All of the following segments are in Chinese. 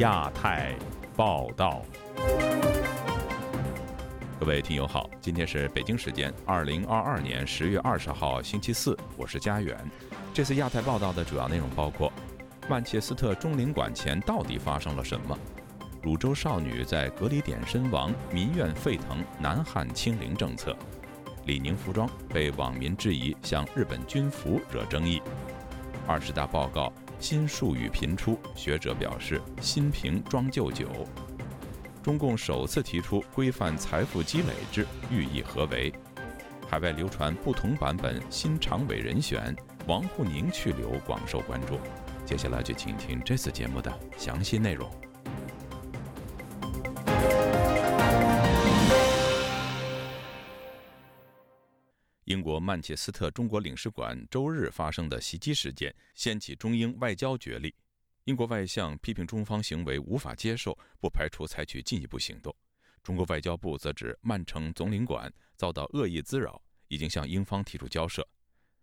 亚太报道，各位听友好，今天是北京时间二零二二年十月二十号星期四，我是佳远。这次亚太报道的主要内容包括：曼彻斯特中领馆前到底发生了什么？汝州少女在隔离点身亡，民怨沸腾，南汉清零政策。李宁服装被网民质疑向日本军服惹争议。二十大报告新术语频出，学者表示新瓶装旧酒。中共首次提出规范财富积累制，寓意何为？海外流传不同版本新常委人选，王沪宁去留广受关注。接下来就请听这次节目的详细内容。英国曼彻斯特中国领事馆周日发生的袭击事件，掀起中英外交角力。英国外相批评中方行为无法接受，不排除采取进一步行动。中国外交部则指曼城总领馆遭到恶意滋扰，已经向英方提出交涉。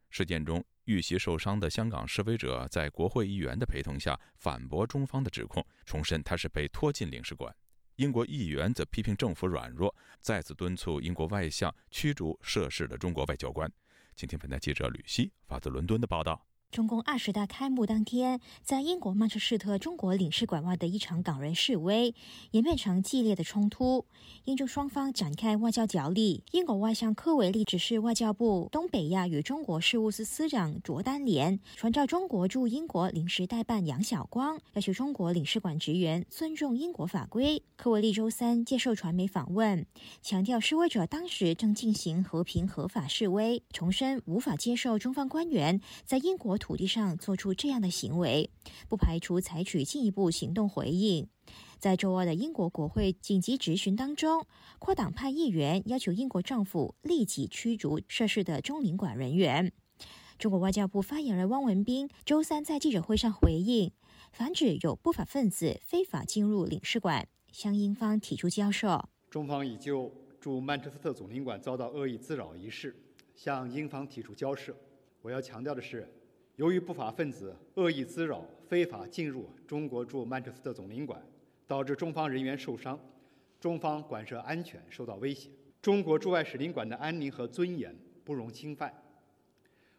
事件中遇袭受伤的香港示威者在国会议员的陪同下反驳中方的指控，重申他是被拖进领事馆。英国议员则批评政府软弱，再次敦促英国外相驱逐涉事的中国外交官。请听本台记者吕希发自伦敦的报道。中共二十大开幕当天，在英国曼彻斯特中国领事馆外的一场港人示威演变成激烈的冲突，英中双方展开外交角力。英国外相科维利指示外交部东北亚与中国事务司司长卓丹莲传召中国驻英国临时代办杨晓光，要求中国领事馆职员尊重英国法规。科维利周三接受传媒访问，强调示威者当时正进行和平合法示威，重申无法接受中方官员在英国。土地上做出这样的行为，不排除采取进一步行动回应。在周二的英国国会紧急质询当中，跨党派议员要求英国政府立即驱逐涉事的中领馆人员。中国外交部发言人汪文斌周三在记者会上回应，防止有不法分子非法进入领事馆，向英方提出交涉。中方已就驻曼彻斯特总领馆遭到恶意滋扰一事向英方提出交涉。我要强调的是。由于不法分子恶意滋扰、非法进入中国驻曼彻斯特总领馆，导致中方人员受伤，中方馆舍安全受到威胁，中国驻外使领馆的安宁和尊严不容侵犯。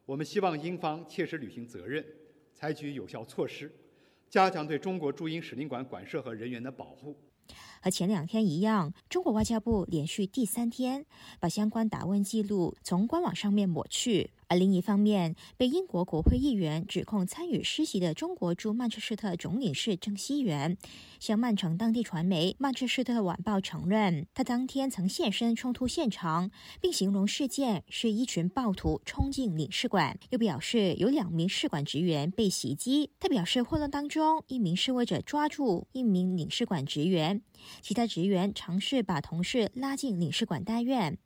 我们希望英方切实履行责任，采取有效措施，加强对中国驻英使领馆馆舍和人员的保护。和前两天一样，中国外交部连续第三天把相关答问记录从官网上面抹去。而另一方面，被英国国会议员指控参与施袭的中国驻曼彻斯特总领事郑熙元，向曼城当地传媒《曼彻斯特晚报》承认，他当天曾现身冲突现场，并形容事件是一群暴徒冲进领事馆，又表示有两名使馆职员被袭击。他表示，混乱当中，一名示威者抓住一名领事馆职员，其他职员尝试把同事拉进领事馆大院。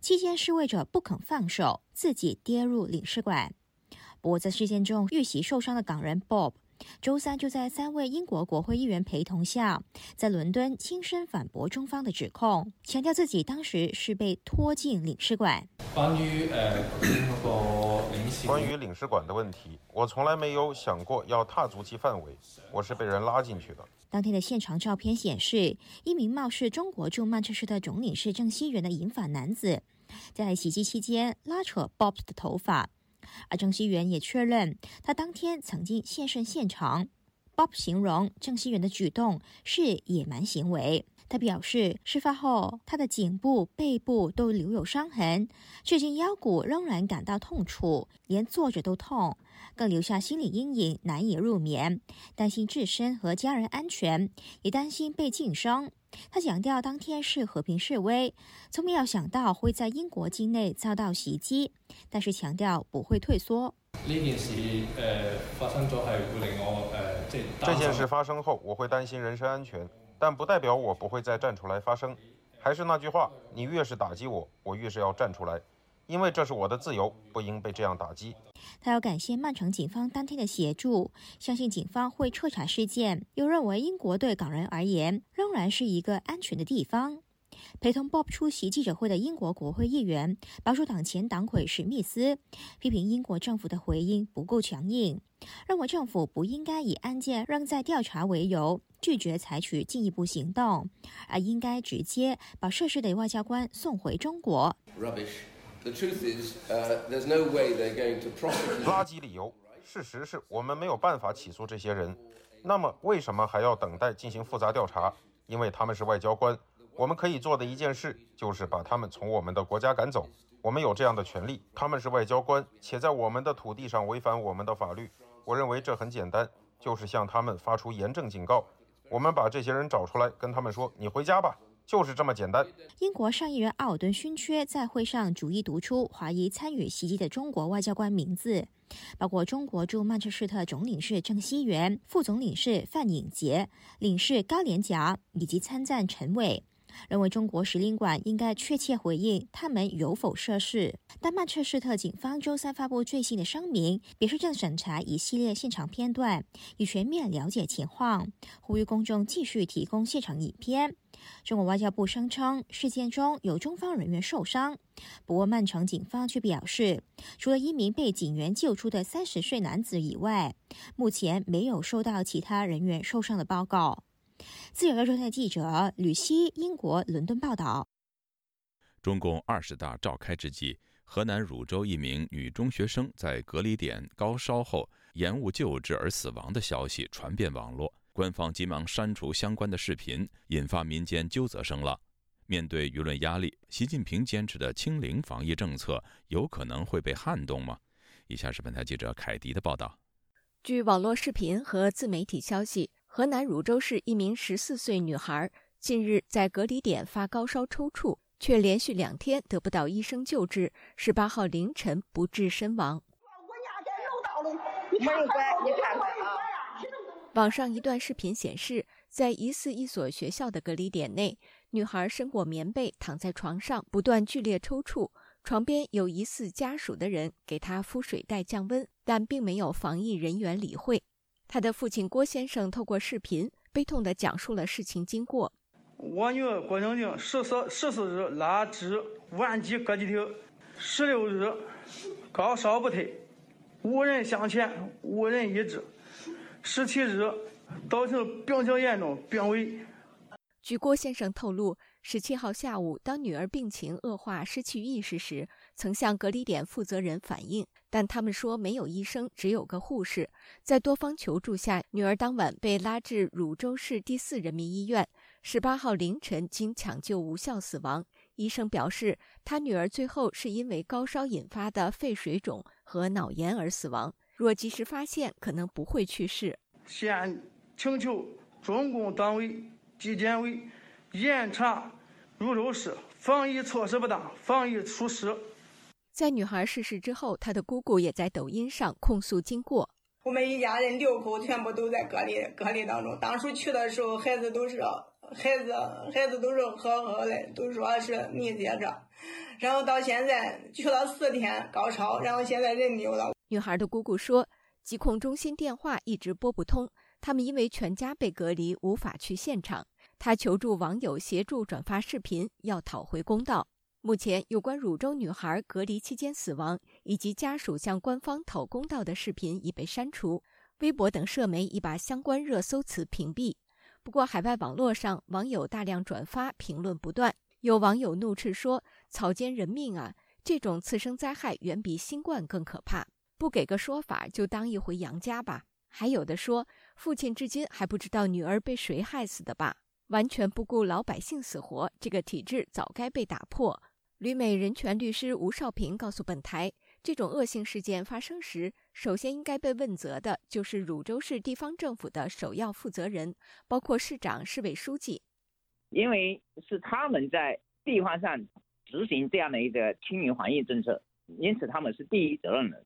期间，示威者不肯放手，自己跌入领事馆。不过，在事件中遇袭受伤的港人 Bob，周三就在三位英国国会议员陪同下，在伦敦亲身反驳中方的指控，强调自己当时是被拖进领事馆。关于呃那个领事关于领事馆的问题，我从来没有想过要踏足其范围，我是被人拉进去的。当天的现场照片显示，一名貌似中国驻曼彻斯特总领事郑熙元的银发男子，在袭击期间拉扯 Bob 的头发，而郑熙元也确认他当天曾经现身现场。Bob 形容郑熙元的举动是野蛮行为。他表示，事发后他的颈部、背部都留有伤痕，至今腰骨仍然感到痛楚，连坐着都痛。更留下心理阴影，难以入眠，担心自身和家人安全，也担心被晋升。他强调，当天是和平示威，从没有想到会在英国境内遭到袭击，但是强调不会退缩。呢件事呃发生咗係會令我呃即这件事发生后，我会担心人身安全，但不代表我不会再站出来发声。还是那句话，你越是打击我，我越是要站出来。因为这是我的自由，不应被这样打击。他要感谢曼城警方当天的协助，相信警方会彻查事件。又认为英国对港人而言仍然是一个安全的地方。陪同 Bob 出席记者会的英国国会议员保守党前党魁史密斯批评英国政府的回应不够强硬，认为政府不应该以案件仍在调查为由拒绝采取进一步行动，而应该直接把涉事的外交官送回中国。垃圾理由。事实是我们没有办法起诉这些人。那么，为什么还要等待进行复杂调查？因为他们是外交官。我们可以做的一件事就是把他们从我们的国家赶走。我们有这样的权利。他们是外交官，且在我们的土地上违反我们的法律。我认为这很简单，就是向他们发出严正警告。我们把这些人找出来，跟他们说：“你回家吧。”就是这么简单。英国上议员奥尔顿勋爵在会上逐一读出怀疑参与袭击的中国外交官名字，包括中国驻曼彻斯特总领事郑希元、副总领事范颖杰、领事高连甲以及参赞陈伟。认为中国使领馆应该确切回应他们有否涉事。但曼彻斯特警方周三发布最新的声明，表示正审查一系列现场片段，以全面了解情况，呼吁公众继续提供现场影片。中国外交部声称事件中有中方人员受伤，不过曼城警方却表示，除了一名被警员救出的三十岁男子以外，目前没有收到其他人员受伤的报告。自由亚洲记者吕希，英国伦敦报道。中共二十大召开之际，河南汝州一名女中学生在隔离点高烧后延误救治而死亡的消息传遍网络，官方急忙删除相关的视频，引发民间纠责声浪。面对舆论压力，习近平坚持的清零防疫政策有可能会被撼动吗？以下是本台记者凯迪的报道。据网络视频和自媒体消息。河南汝州市一名十四岁女孩近日在隔离点发高烧抽搐，却连续两天得不到医生救治，十八号凌晨不治身亡。网上一段视频显示，在疑似一所学校的隔离点内，女孩身裹棉被躺在床上，不断剧烈抽搐，床边有疑似家属的人给她敷水袋降温，但并没有防疫人员理会。他的父亲郭先生透过视频悲痛地讲述了事情经过。我女儿郭晶晶十四十四日拉至万集隔离厅，十六日高烧不退，无人向前，无人医治。十七日导致病情严重，病危。据郭先生透露，十七号下午，当女儿病情恶化、失去意识时，曾向隔离点负责人反映。但他们说没有医生，只有个护士。在多方求助下，女儿当晚被拉至汝州市第四人民医院。十八号凌晨经抢救无效死亡。医生表示，他女儿最后是因为高烧引发的肺水肿和脑炎而死亡。若及时发现，可能不会去世。现请求中共党委纪检委严查汝州市防疫措施不当，防疫疏失。在女孩逝世之后，她的姑姑也在抖音上控诉经过。我们一家人六口全部都在隔离隔离当中。当初去的时候，孩子都是孩子孩子都是好好的，都说是密接着。然后到现在去了四天高烧，然后现在人没有了。女孩的姑姑说，疾控中心电话一直拨不通，他们因为全家被隔离，无法去现场。她求助网友协助转发视频，要讨回公道。目前，有关汝州女孩隔离期间死亡以及家属向官方讨公道的视频已被删除，微博等社媒已把相关热搜词屏蔽。不过，海外网络上网友大量转发，评论不断。有网友怒斥说：“草菅人命啊！这种次生灾害远比新冠更可怕，不给个说法就当一回杨家吧。”还有的说：“父亲至今还不知道女儿被谁害死的吧？完全不顾老百姓死活，这个体制早该被打破。”旅美人权律师吴少平告诉本台，这种恶性事件发生时，首先应该被问责的就是汝州市地方政府的首要负责人，包括市长、市委书记，因为是他们在地方上执行这样的一个清零防疫政策，因此他们是第一责任人。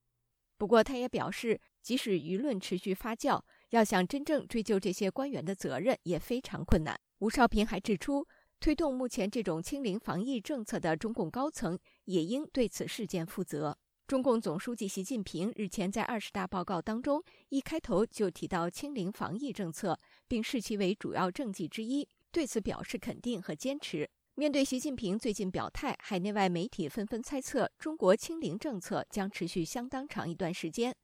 不过，他也表示，即使舆论持续发酵，要想真正追究这些官员的责任也非常困难。吴少平还指出。推动目前这种清零防疫政策的中共高层也应对此事件负责。中共总书记习近平日前在二十大报告当中一开头就提到清零防疫政策，并视其为主要政绩之一，对此表示肯定和坚持。面对习近平最近表态，海内外媒体纷纷猜测，中国清零政策将持续相当长一段时间。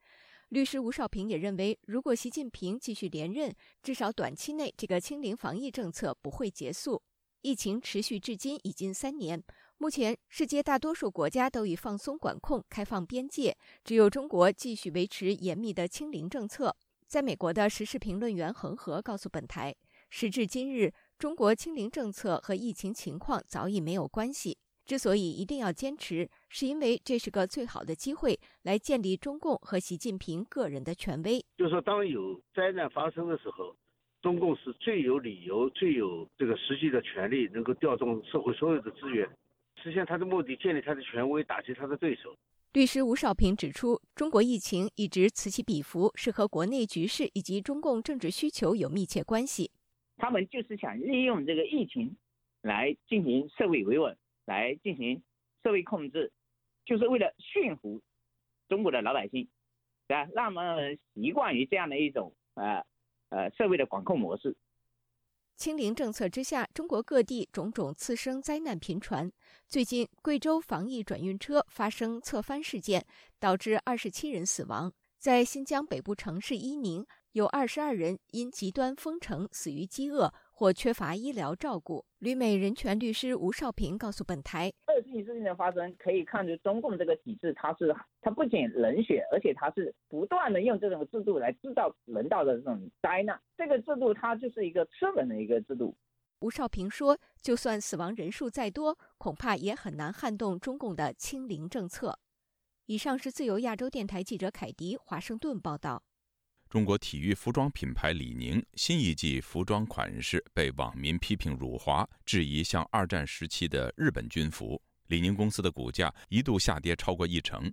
律师吴少平也认为，如果习近平继续连任，至少短期内这个清零防疫政策不会结束。疫情持续至今已经三年，目前世界大多数国家都已放松管控、开放边界，只有中国继续维持严密的清零政策。在美国的时事评论员恒河告诉本台，时至今日。中国清零政策和疫情情况早已没有关系。之所以一定要坚持，是因为这是个最好的机会，来建立中共和习近平个人的权威。就是说，当有灾难发生的时候，中共是最有理由、最有这个实际的权利，能够调动社会所有的资源，实现他的目的，建立他的权威，打击他的对手。律师吴少平指出，中国疫情一直此起彼伏，是和国内局势以及中共政治需求有密切关系。他们就是想利用这个疫情来进行社会维稳，来进行社会控制，就是为了驯服中国的老百姓，对吧？让他们习惯于这样的一种呃呃社会的管控模式。清零政策之下，中国各地种种次生灾难频传。最近，贵州防疫转运车发生侧翻事件，导致二十七人死亡。在新疆北部城市伊宁。有二十二人因极端封城死于饥饿或缺乏医疗照顾。旅美人权律师吴少平告诉本台：“恶性事件的发生可以看出中共这个体制，它是它不仅冷血，而且它是不断的用这种制度来制造人道的这种灾难。这个制度它就是一个吃人的一个制度。”吴少平说：“就算死亡人数再多，恐怕也很难撼动中共的清零政策。”以上是自由亚洲电台记者凯迪华盛顿报道。中国体育服装品牌李宁新一季服装款式被网民批评辱华，质疑像二战时期的日本军服。李宁公司的股价一度下跌超过一成。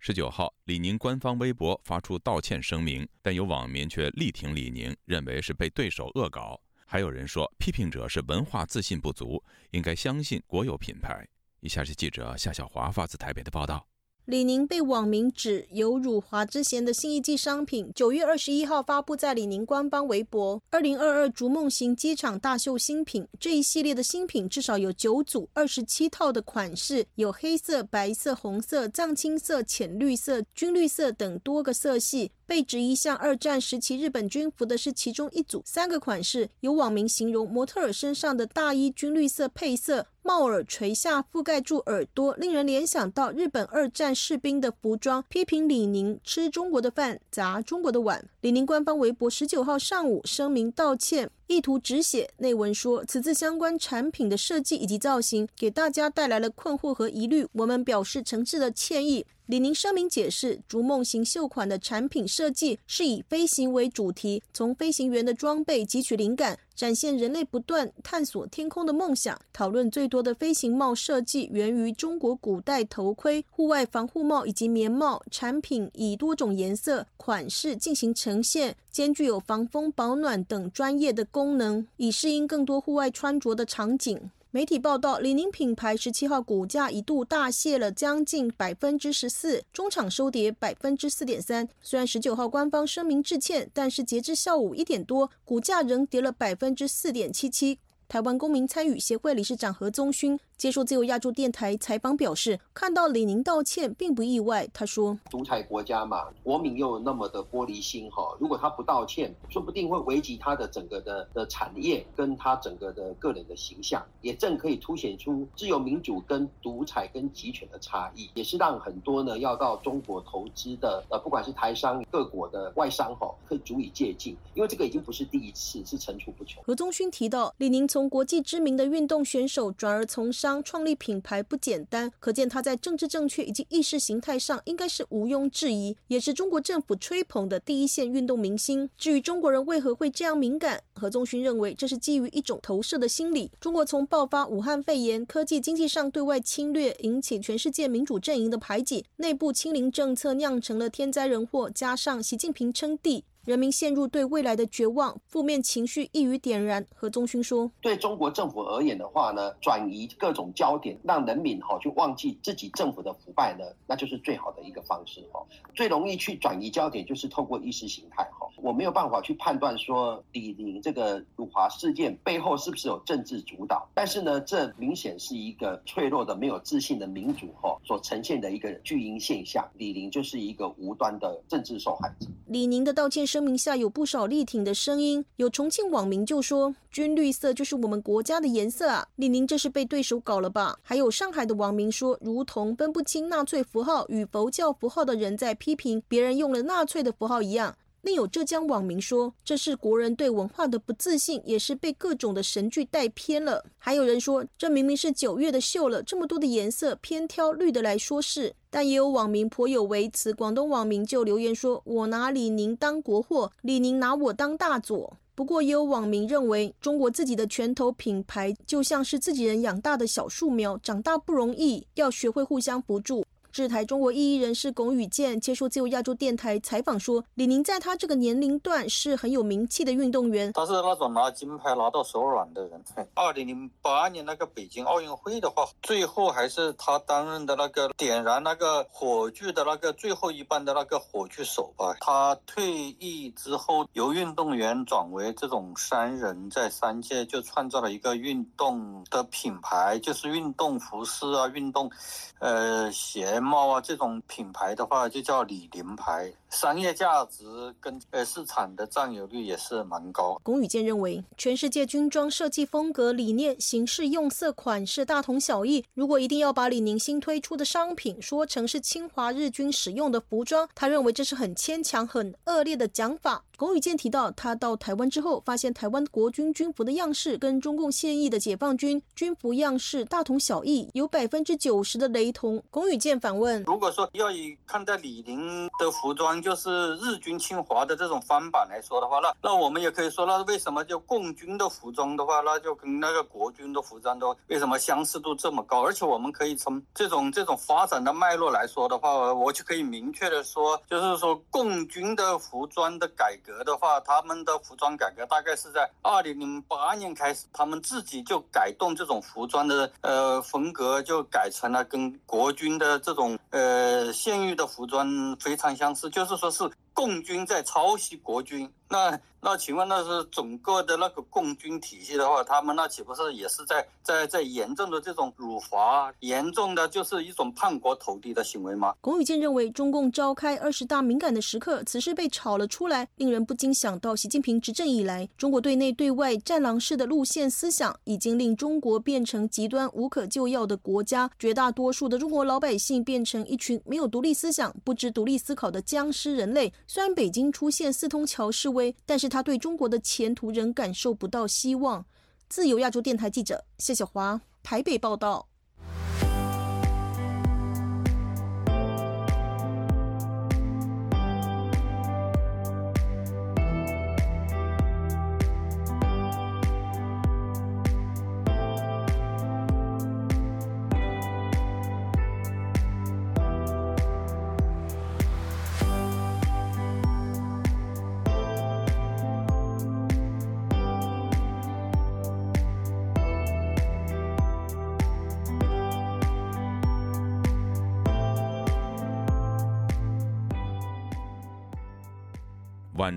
十九号，李宁官方微博发出道歉声明，但有网民却力挺李宁，认为是被对手恶搞。还有人说，批评者是文化自信不足，应该相信国有品牌。以下是记者夏小华发自台北的报道。李宁被网民指有辱华之嫌的新一季商品，九月二十一号发布在李宁官方微博。二零二二逐梦行机场大秀新品这一系列的新品至少有九组二十七套的款式，有黑色、白色、红色、藏青色、浅绿色、军绿色等多个色系。被质疑像二战时期日本军服的是其中一组，三个款式。有网民形容模特儿身上的大衣军绿色配色，帽耳垂下覆盖住耳朵，令人联想到日本二战士兵的服装。批评李宁吃中国的饭，砸中国的碗。李宁官方微博十九号上午声明道歉。意图只写内文说，此次相关产品的设计以及造型给大家带来了困惑和疑虑，我们表示诚挚的歉意。李宁声明解释，逐梦型秀款的产品设计是以飞行为主题，从飞行员的装备汲取灵感，展现人类不断探索天空的梦想。讨论最多的飞行帽设计源于中国古代头盔、户外防护帽以及棉帽。产品以多种颜色、款式进行呈现，兼具有防风、保暖等专业的功能，以适应更多户外穿着的场景。媒体报道，李宁品牌十七号股价一度大泻了将近百分之十四，中场收跌百分之四点三。虽然十九号官方声明致歉，但是截至下午一点多，股价仍跌了百分之四点七七。台湾公民参与协会理事长何宗勋。接受自由亚洲电台采访表示，看到李宁道歉并不意外。他说：“独裁国家嘛，国民又那么的玻璃心哈，如果他不道歉，说不定会危及他的整个的的产业跟他整个的个人的形象，也正可以凸显出自由民主跟独裁跟集权的差异，也是让很多呢要到中国投资的呃，不管是台商各国的外商哈，可以足以借鉴，因为这个已经不是第一次，是层出不穷。”何宗勋提到，李宁从国际知名的运动选手转而从商。创立品牌不简单，可见他在政治正确以及意识形态上应该是毋庸置疑，也是中国政府吹捧的第一线运动明星。至于中国人为何会这样敏感，何宗勋认为这是基于一种投射的心理。中国从爆发武汉肺炎，科技经济上对外侵略，引起全世界民主阵营的排挤，内部清零政策酿成了天灾人祸，加上习近平称帝。人民陷入对未来的绝望，负面情绪易于点燃。何宗勋说：“对中国政府而言的话呢，转移各种焦点，让人民哈去忘记自己政府的腐败呢，那就是最好的一个方式哈。最容易去转移焦点，就是透过意识形态哈。我没有办法去判断说李宁这个辱华事件背后是不是有政治主导。但是呢，这明显是一个脆弱的、没有自信的民主后所呈现的一个巨婴现象。李宁就是一个无端的政治受害者。李宁的道歉声明下有不少力挺的声音，有重庆网民就说：“军绿色就是我们国家的颜色啊！”李宁这是被对手搞了吧？还有上海的网民说：“如同分不清纳粹符号与佛教符号的人在批评别人用了纳粹的符号一样。”另有浙江网民说：“这是国人对文化的不自信，也是被各种的神剧带偏了。”还有人说：“这明明是九月的秀了，这么多的颜色，偏挑绿的来说事。”但也有网民颇有微词，广东网民就留言说：“我拿李宁当国货，李宁拿我当大左。”不过，也有网民认为，中国自己的拳头品牌就像是自己人养大的小树苗，长大不容易，要学会互相扶助。制台中国异议人士龚宇健接受自由亚洲电台采访说：“李宁在他这个年龄段是很有名气的运动员，他是那种拿金牌拿到手软的人。二零零八年那个北京奥运会的话，最后还是他担任的那个点燃那个火炬的那个最后一棒的那个火炬手吧。他退役之后，由运动员转为这种商人，在商界就创造了一个运动的品牌，就是运动服饰啊，运动，呃，鞋。”猫啊，这种品牌的话就叫李宁牌，商业价值跟呃市场的占有率也是蛮高。龚宇健认为，全世界军装设计风格、理念、形式、用色、款式大同小异。如果一定要把李宁新推出的商品说成是侵华日军使用的服装，他认为这是很牵强、很恶劣的讲法。龚宇健提到，他到台湾之后，发现台湾国军军服的样式跟中共现役的解放军军服样式大同小异，有百分之九十的雷同。龚宇健反问：如果说要以看待李宁的服装就是日军侵华的这种翻版来说的话，那那我们也可以说，那为什么就共军的服装的话，那就跟那个国军的服装都为什么相似度这么高？而且我们可以从这种这种发展的脉络来说的话，我就可以明确的说，就是说共军的服装的改革。的话，他们的服装改革大概是在二零零八年开始，他们自己就改动这种服装的呃风格，就改成了跟国军的这种呃现役的服装非常相似，就是说是共军在抄袭国军。那那请问，那是整个的那个共军体系的话，他们那岂不是也是在在在严重的这种辱华，严重的就是一种叛国投敌的行为吗？龚宇健认为，中共召开二十大敏感的时刻，此事被炒了出来，令人不禁想到，习近平执政以来，中国对内对外战狼式的路线思想，已经令中国变成极端无可救药的国家，绝大多数的中国老百姓变成一群没有独立思想、不知独立思考的僵尸人类。虽然北京出现四通桥示威。但是他对中国的前途仍感受不到希望。自由亚洲电台记者谢小华台北报道。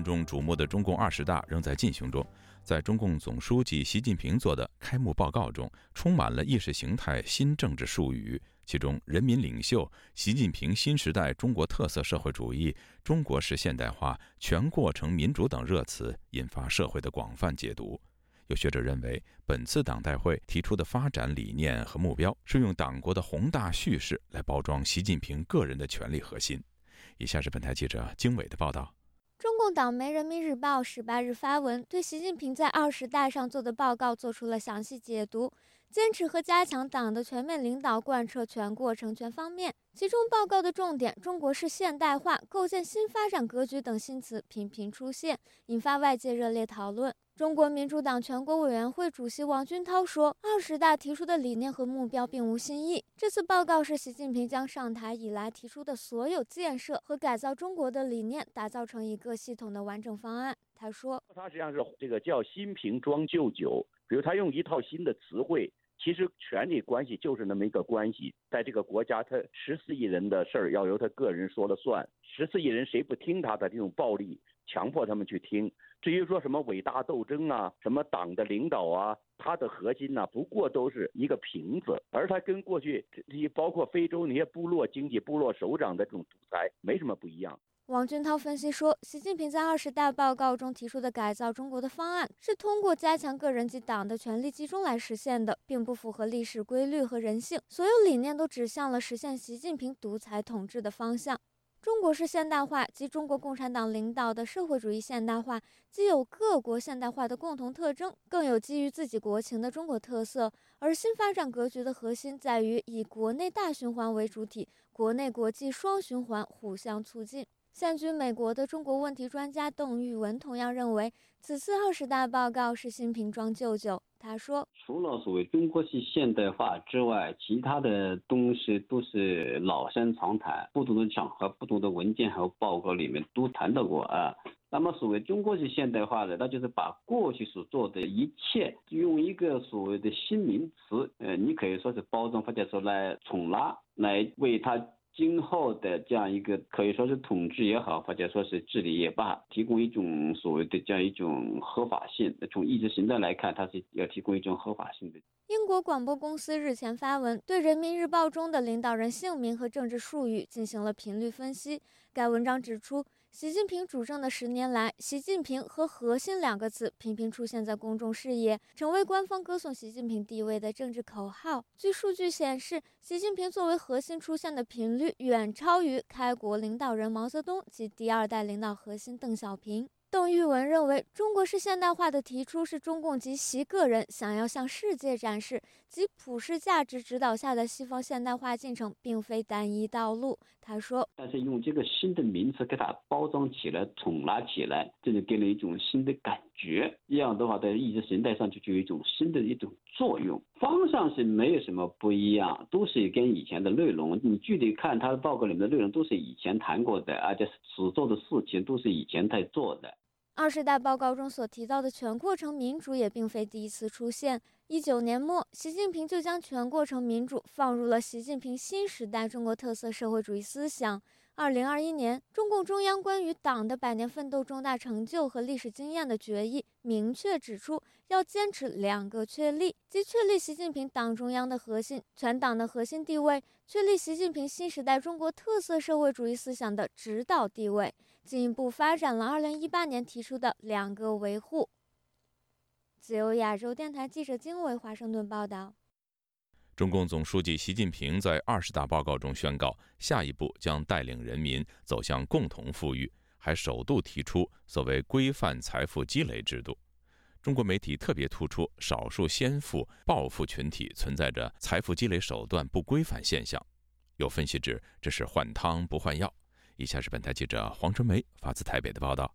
众瞩目的中共二十大仍在进行中，在中共总书记习近平做的开幕报告中，充满了意识形态新政治术语，其中“人民领袖”“习近平新时代中国特色社会主义”“中国式现代化”“全过程民主”等热词，引发社会的广泛解读。有学者认为，本次党代会提出的发展理念和目标，是用党国的宏大叙事来包装习近平个人的权力核心。以下是本台记者经纬的报道。中共党媒《人民日报》十八日发文，对习近平在二十大上做的报告做出了详细解读，坚持和加强党的全面领导，贯彻全过程全方面。其中报告的重点“中国式现代化”“构建新发展格局”等新词频频出现，引发外界热烈讨论。中国民主党全国委员会主席王军涛说：“二十大提出的理念和目标并无新意，这次报告是习近平将上台以来提出的所有建设和改造中国的理念打造成一个系统的完整方案。”他说：“他实际上是这个叫新瓶装旧酒，比如他用一套新的词汇，其实权力关系就是那么一个关系，在这个国家，他十四亿人的事儿要由他个人说了算，十四亿人谁不听他的这种暴力。”强迫他们去听。至于说什么伟大斗争啊，什么党的领导啊，它的核心呢，不过都是一个瓶子，而它跟过去包括非洲那些部落经济、部落首长的这种独裁没什么不一样。王俊涛分析说，习近平在二十大报告中提出的改造中国的方案，是通过加强个人及党的权力集中来实现的，并不符合历史规律和人性。所有理念都指向了实现习近平独裁统治的方向。中国式现代化及中国共产党领导的社会主义现代化，既有各国现代化的共同特征，更有基于自己国情的中国特色。而新发展格局的核心在于以国内大循环为主体，国内国际双循环互相促进。现居美国的中国问题专家邓玉文同样认为，此次二十大报告是新瓶装旧酒。他说：“除了所谓中国式现代化之外，其他的东西都是老生常谈，不同的场合、不同的文件和报告里面都谈到过啊。那么所谓中国式现代化的，那就是把过去所做的一切，用一个所谓的新名词，呃，你可以说是包装或者说来重拉，来为它。”今后的这样一个可以说是统治也好，或者说是治理也罢，提供一种所谓的这样一种合法性。从意志形态来看，它是要提供一种合法性的。英国广播公司日前发文，对《人民日报》中的领导人姓名和政治术语进行了频率分析。该文章指出。习近平主政的十年来，“习近平”和“核心”两个字频频出现在公众视野，成为官方歌颂习近平地位的政治口号。据数据显示，习近平作为核心出现的频率远超于开国领导人毛泽东及第二代领导核心邓小平。邓玉文认为，中国式现代化的提出是中共及其个人想要向世界展示，及普世价值指导下的西方现代化进程并非单一道路。他说：“但是用这个新的名词给它包装起来、重拉起来，这就给了一种新的感觉。这样的话，在意识形态上就具有一种新的一种作用。方向是没有什么不一样，都是跟以前的内容。你具体看他的报告里面的内容，都是以前谈过的，而且所做的事情都是以前在做的。”二十大报告中所提到的全过程民主也并非第一次出现。一九年末，习近平就将全过程民主放入了习近平新时代中国特色社会主义思想。二零二一年，中共中央关于党的百年奋斗重大成就和历史经验的决议明确指出，要坚持两个确立，即确立习近平党中央的核心、全党的核心地位，确立习近平新时代中国特色社会主义思想的指导地位。进一步发展了2018年提出的两个维护。自由亚洲电台记者金伟华盛顿报道。中共总书记习近平在二十大报告中宣告，下一步将带领人民走向共同富裕，还首度提出所谓规范财富积累制度。中国媒体特别突出少数先富暴富群体存在着财富积累手段不规范现象，有分析指这是换汤不换药。以下是本台记者黄春梅发自台北的报道。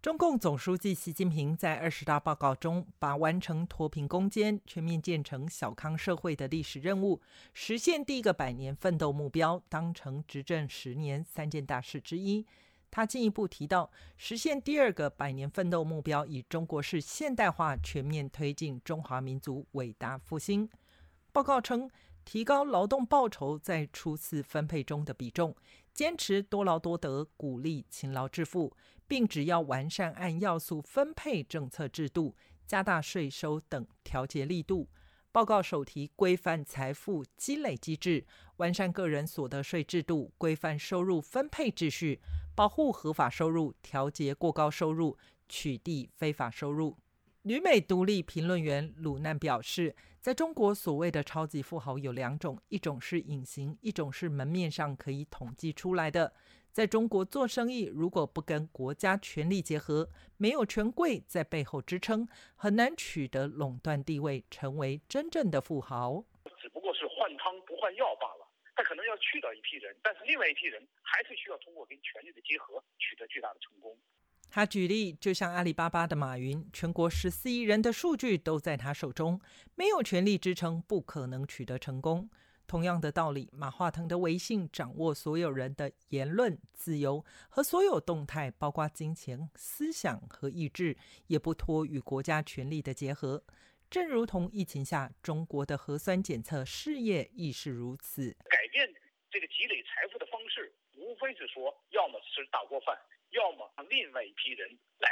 中共总书记习近平在二十大报告中，把完成脱贫攻坚、全面建成小康社会的历史任务，实现第一个百年奋斗目标，当成执政十年三件大事之一。他进一步提到，实现第二个百年奋斗目标，以中国式现代化全面推进中华民族伟大复兴。报告称，提高劳动报酬在初次分配中的比重。坚持多劳多得，鼓励勤劳致富，并只要完善按要素分配政策制度，加大税收等调节力度。报告首提规范财富积累机制，完善个人所得税制度，规范收入分配秩序，保护合法收入，调节过高收入，取缔非法收入。旅美独立评论员鲁难表示，在中国，所谓的超级富豪有两种，一种是隐形，一种是门面上可以统计出来的。在中国做生意，如果不跟国家权力结合，没有权贵在背后支撑，很难取得垄断地位，成为真正的富豪。只不过是换汤不换药罢了。他可能要去掉一批人，但是另外一批人还是需要通过跟权力的结合，取得巨大的成功。他举例，就像阿里巴巴的马云，全国十四亿人的数据都在他手中，没有权力支撑，不可能取得成功。同样的道理，马化腾的微信掌握所有人的言论自由和所有动态，包括金钱、思想和意志，也不脱与国家权力的结合。正如同疫情下中国的核酸检测事业亦是如此。改变这个积累财富的方式，无非是说，要么吃大锅饭。要么另外一批人来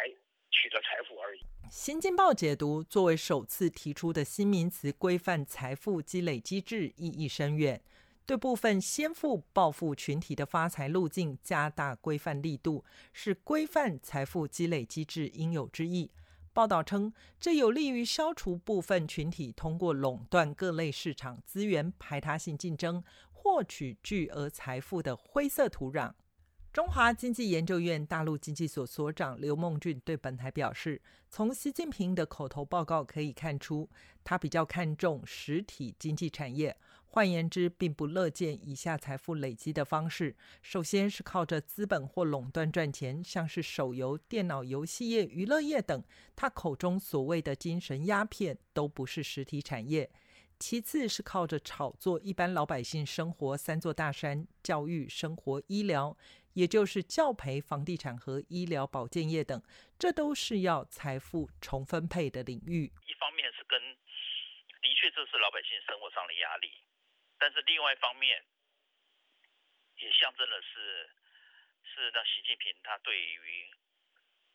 取得财富而已。《新京报》解读，作为首次提出的新名词“规范财富积累机制”，意义深远，对部分先富暴富群体的发财路径加大规范力度，是规范财富积累机制应有之义。报道称，这有利于消除部分群体通过垄断各类市场资源、排他性竞争获取巨额财富的灰色土壤。中华经济研究院大陆经济所所长刘梦俊对本台表示，从习近平的口头报告可以看出，他比较看重实体经济产业。换言之，并不乐见以下财富累积的方式：首先是靠着资本或垄断赚钱，像是手游、电脑游戏业、娱乐业等，他口中所谓的精神鸦片都不是实体产业；其次是靠着炒作一般老百姓生活三座大山：教育、生活、医疗。也就是教培、房地产和医疗保健业等，这都是要财富重分配的领域。一方面是跟，的确这是老百姓生活上的压力，但是另外一方面，也象征的是，是让习近平他对于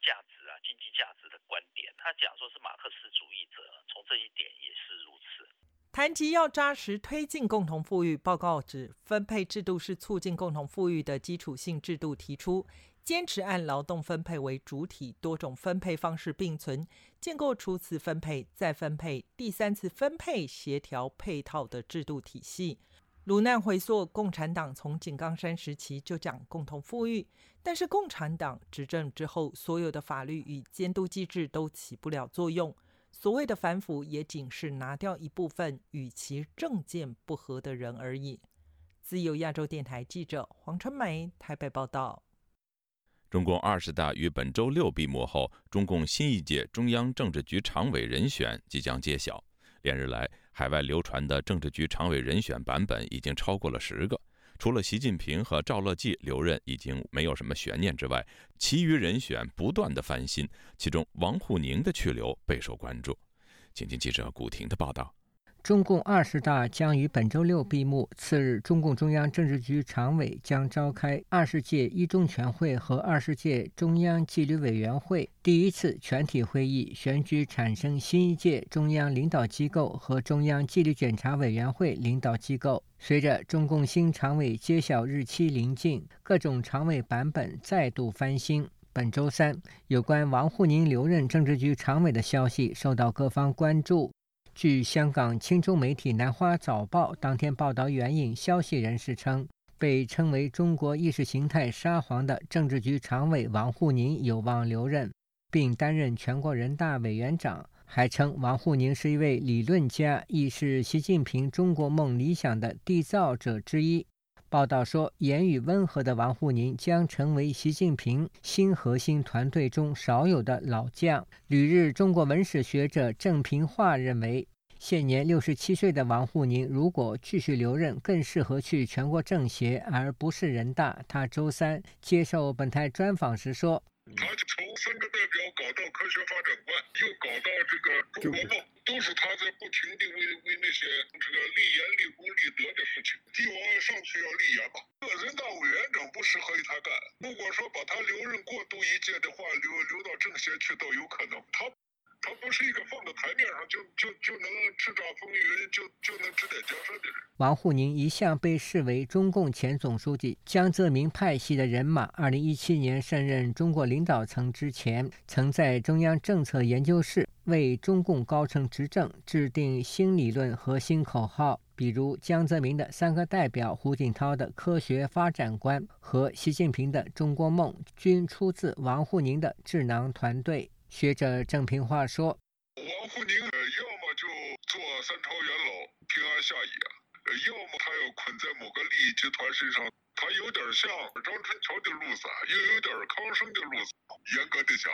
价值啊、经济价值的观点，他讲说是马克思主义者，从这一点也是如此。谈及要扎实推进共同富裕，报告指分配制度是促进共同富裕的基础性制度，提出坚持按劳动分配为主体，多种分配方式并存，建构初次分配、再分配、第三次分配协调配套的制度体系。鲁难回溯，共产党从井冈山时期就讲共同富裕，但是共产党执政之后，所有的法律与监督机制都起不了作用。所谓的反腐，也仅是拿掉一部分与其政见不合的人而已。自由亚洲电台记者黄春梅台北报道。中共二十大于本周六闭幕后，中共新一届中央政治局常委人选即将揭晓。连日来，海外流传的政治局常委人选版本已经超过了十个。除了习近平和赵乐际留任已经没有什么悬念之外，其余人选不断的翻新，其中王沪宁的去留备受关注。请听记者古婷的报道。中共二十大将于本周六闭幕，次日，中共中央政治局常委将召开二十届一中全会和二十届中央纪律委员会第一次全体会议，选举产生新一届中央领导机构和中央纪律检查委员会领导机构。随着中共新常委揭晓日期临近，各种常委版本再度翻新。本周三，有关王沪宁留任政治局常委的消息受到各方关注。据香港青州媒体《南华早报》当天报道，援引消息人士称，被称为中国意识形态沙皇的政治局常委王沪宁有望留任，并担任全国人大委员长。还称王沪宁是一位理论家，亦是习近平中国梦理想的缔造者之一。报道说，言语温和的王沪宁将成为习近平新核心团队中少有的老将。旅日中国文史学者郑平化认为，现年六十七岁的王沪宁如果继续留任，更适合去全国政协，而不是人大。他周三接受本台专访时说。他就从三个代表搞到科学发展观，又搞到这个中国梦，都是他在不停地为为那些这个立言立功立德的事情。帝王上去要立言嘛，这个人大委员长不适合于他干。如果说把他留任过渡一届的话，留留到政协去倒有可能。他。他不是一个放在台面上就就就能叱咤风云、就就能指点江山的人。王沪宁一向被视为中共前总书记江泽民派系的人马。二零一七年升任中国领导层之前，曾在中央政策研究室为中共高层执政制定新理论和新口号，比如江泽民的“三个代表”、胡锦涛的科学发展观和习近平的中国梦，均出自王沪宁的智囊团队。学者郑平话说：“王沪宁要么就做三朝元老，平安下野；要么他要捆在某个利益集团身上。他有点像张春桥的路子，又有点康生的路子。严格的讲，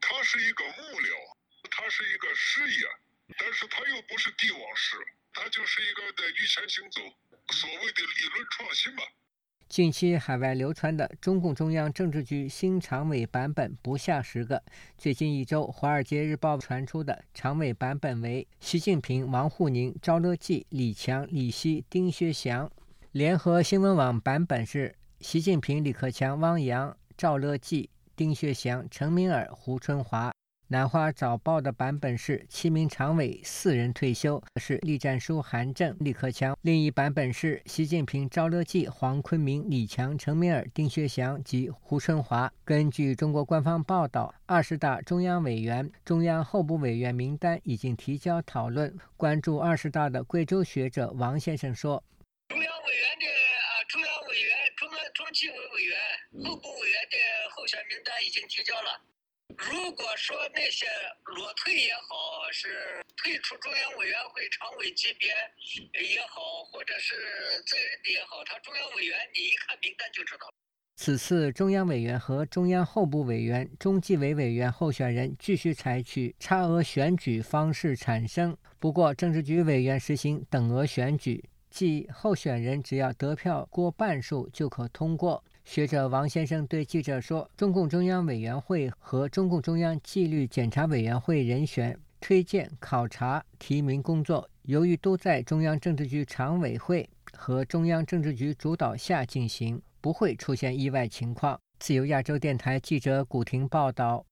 他是一个幕僚，他是一个师爷，但是他又不是帝王师，他就是一个在御前行走，所谓的理论创新嘛。”近期海外流传的中共中央政治局新常委版本不下十个。最近一周，《华尔街日报》传出的常委版本为：习近平、王沪宁、赵乐际、李强、李希、丁薛祥。联合新闻网版本是：习近平、李克强、汪洋、赵乐际、丁薛祥、陈明尔、胡春华。南华早报的版本是七名常委四人退休，是栗战书、韩正、李克强；另一版本是习近平、赵乐际、黄坤明、李强、陈明尔、丁薛祥及胡春华。根据中国官方报道，二十大中央委员、中央候补委员名单已经提交讨论。关注二十大的贵州学者王先生说：“中央委员的啊，中央委员、中央中纪委委员、候补委员的候选名单已经提交了。”如果说那些裸退也好，是退出中央委员会常委级别也好，或者是在任的也好，他中央委员你一看名单就知道。此次中央委员和中央候补委员、中纪委委员候选人继续采取差额选举方式产生，不过政治局委员实行等额选举，即候选人只要得票过半数就可通过。学者王先生对记者说：“中共中央委员会和中共中央纪律检查委员会人选推荐、考察、提名工作，由于都在中央政治局常委会和中央政治局主导下进行，不会出现意外情况。”自由亚洲电台记者古婷报道。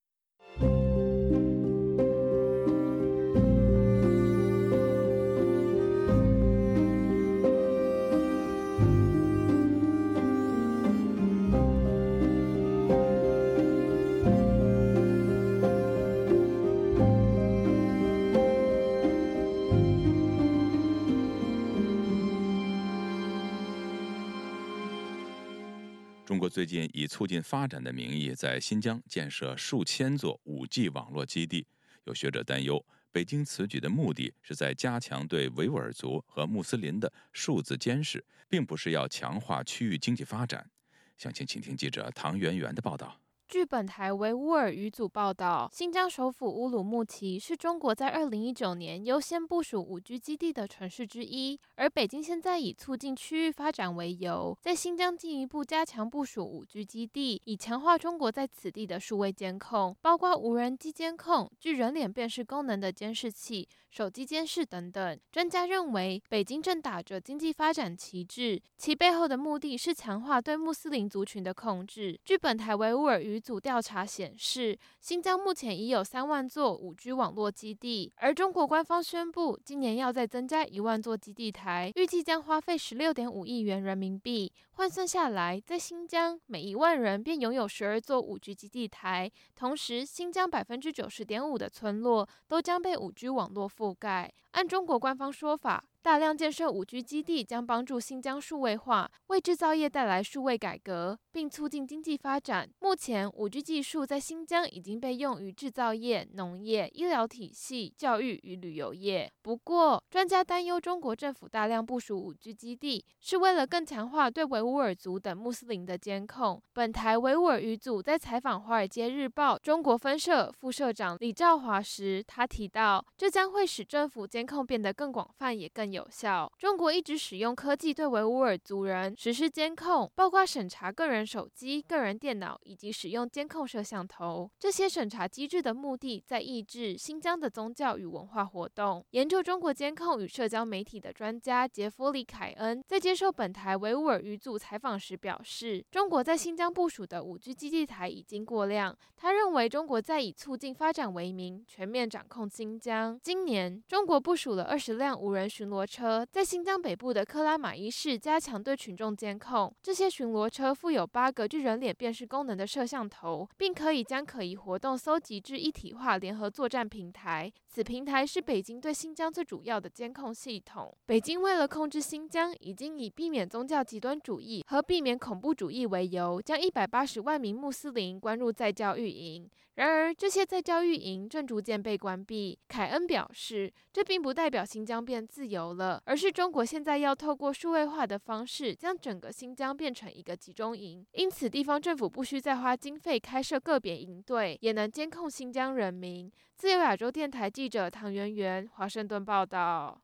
中国最近以促进发展的名义，在新疆建设数千座 5G 网络基地。有学者担忧，北京此举的目的是在加强对维吾尔族和穆斯林的数字监视，并不是要强化区域经济发展。详情，请听记者唐媛媛的报道。据本台维吾尔语组报道，新疆首府乌鲁木齐是中国在2019年优先部署 5G 基地的城市之一。而北京现在以促进区域发展为由，在新疆进一步加强部署 5G 基地，以强化中国在此地的数位监控，包括无人机监控、具人脸辨识功能的监视器、手机监视等等。专家认为，北京正打着经济发展旗帜，其背后的目的是强化对穆斯林族群的控制。据本台维吾尔语。组调查显示，新疆目前已有三万座五 G 网络基地，而中国官方宣布，今年要再增加一万座基地台，预计将花费十六点五亿元人民币。换算下来，在新疆每一万人便拥有十二座五 G 基地台，同时新疆百分之九十点五的村落都将被五 G 网络覆盖。按中国官方说法。大量建设 5G 基地将帮助新疆数位化，为制造业带来数位改革，并促进经济发展。目前，5G 技术在新疆已经被用于制造业、农业、医疗体系、教育与旅游业。不过，专家担忧，中国政府大量部署 5G 基地，是为了更强化对维吾尔族等穆斯林的监控。本台维吾尔语组在采访《华尔街日报》中国分社副社长李兆华时，他提到，这将会使政府监控变得更广泛，也更。有效。中国一直使用科技对维吾尔族人实施监控，包括审查个人手机、个人电脑以及使用监控摄像头。这些审查机制的目的在抑制新疆的宗教与文化活动。研究中国监控与社交媒体的专家杰弗里·凯恩在接受本台维吾尔语组采访时表示，中国在新疆部署的五 G 基地台已经过量。他认为中国在以促进发展为名，全面掌控新疆。今年，中国部署了二十辆无人巡逻。车在新疆北部的克拉玛依市加强对群众监控。这些巡逻车附有八个具人脸辨识功能的摄像头，并可以将可疑活动搜集至一体化联合作战平台。此平台是北京对新疆最主要的监控系统。北京为了控制新疆，已经以避免宗教极端主义和避免恐怖主义为由，将一百八十万名穆斯林关入在教育营。然而，这些在教育营正逐渐被关闭。凯恩表示，这并不代表新疆变自由了，而是中国现在要透过数位化的方式，将整个新疆变成一个集中营。因此，地方政府不需再花经费开设个别营队，也能监控新疆人民。自由亚洲电台记者唐媛媛，华盛顿报道。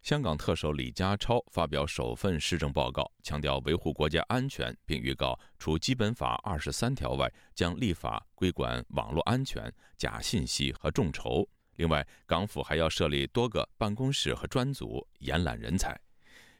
香港特首李家超发表首份施政报告，强调维护国家安全，并预告除基本法二十三条外，将立法规管网络安全、假信息和众筹。另外，港府还要设立多个办公室和专组，延揽人才。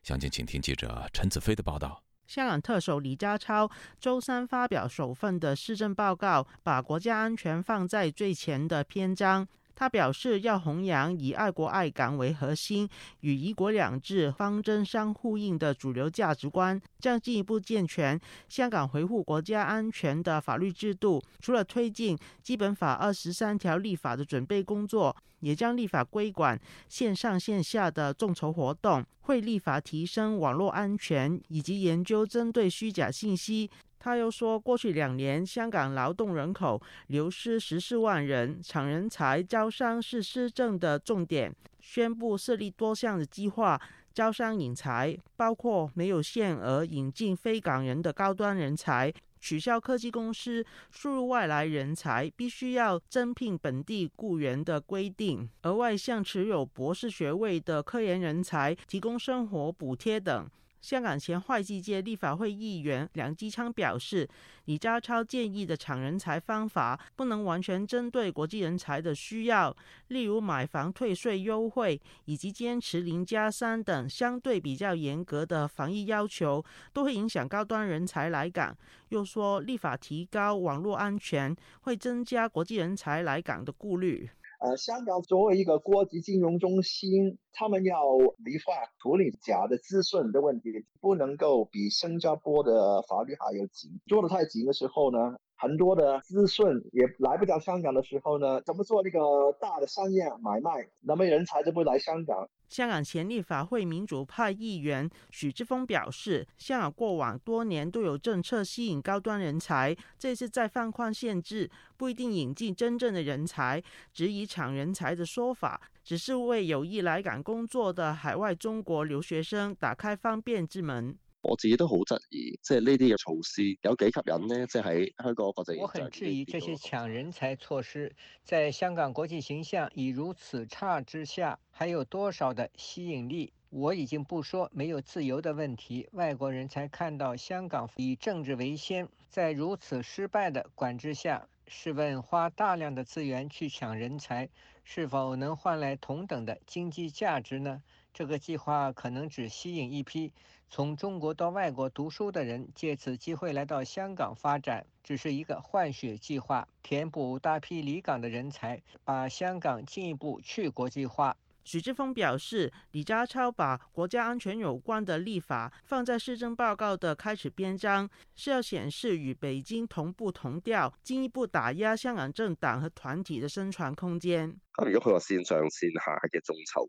详情，请听记者陈子飞的报道。香港特首李家超周三发表首份的施政报告，把国家安全放在最前的篇章。他表示，要弘扬以爱国爱港为核心、与“一国两制”方针相呼应的主流价值观，将进一步健全香港维护国家安全的法律制度。除了推进《基本法》二十三条立法的准备工作，也将立法规管线上线下的众筹活动，会立法提升网络安全，以及研究针对虚假信息。他又说，过去两年香港劳动人口流失十四万人，抢人才招商是施政的重点，宣布设立多项的计划招商引才，包括没有限额引进非港人的高端人才，取消科技公司输入外来人才必须要增聘本地雇员的规定，额外向持有博士学位的科研人才提供生活补贴等。香港前会计界立法会议员梁基昌表示，李家超建议的抢人才方法不能完全针对国际人才的需要，例如买房退税优惠以及坚持零加三等相对比较严格的防疫要求，都会影响高端人才来港。又说，立法提高网络安全会增加国际人才来港的顾虑。呃，香港作为一个国际金融中心，他们要立法处理假的资讯的问题，不能够比新加坡的法律还要紧。做的太紧的时候呢，很多的资讯也来不了香港的时候呢，怎么做那个大的商业买卖，那么人才就不来香港。香港前立法会民主派议员许志峰表示，香港过往多年都有政策吸引高端人才，这次再放宽限制，不一定引进真正的人才，只以抢人才的说法，只是为有意来港工作的海外中国留学生打开方便之门。我自己都好质疑，即系呢啲嘅措施有几吸引呢？即系喺香港国际。我很质疑这些抢人才措施，在香港国际形象已如此差之下，还有多少的吸引力？我已经不说没有自由的问题，外国人才看到香港以政治为先，在如此失败的管制下，试问花大量的资源去抢人才，是否能换来同等的经济价值呢？这个计划可能只吸引一批。从中国到外国读书的人借此机会来到香港发展，只是一个换血计划，填补大批离港的人才，把香港进一步去国际化。许志峰表示，李家超把国家安全有关的立法放在施政报告的开始篇章，是要显示与北京同步同调，进一步打压香港政党和团体的生存空间。如果佢话线上线下嘅众筹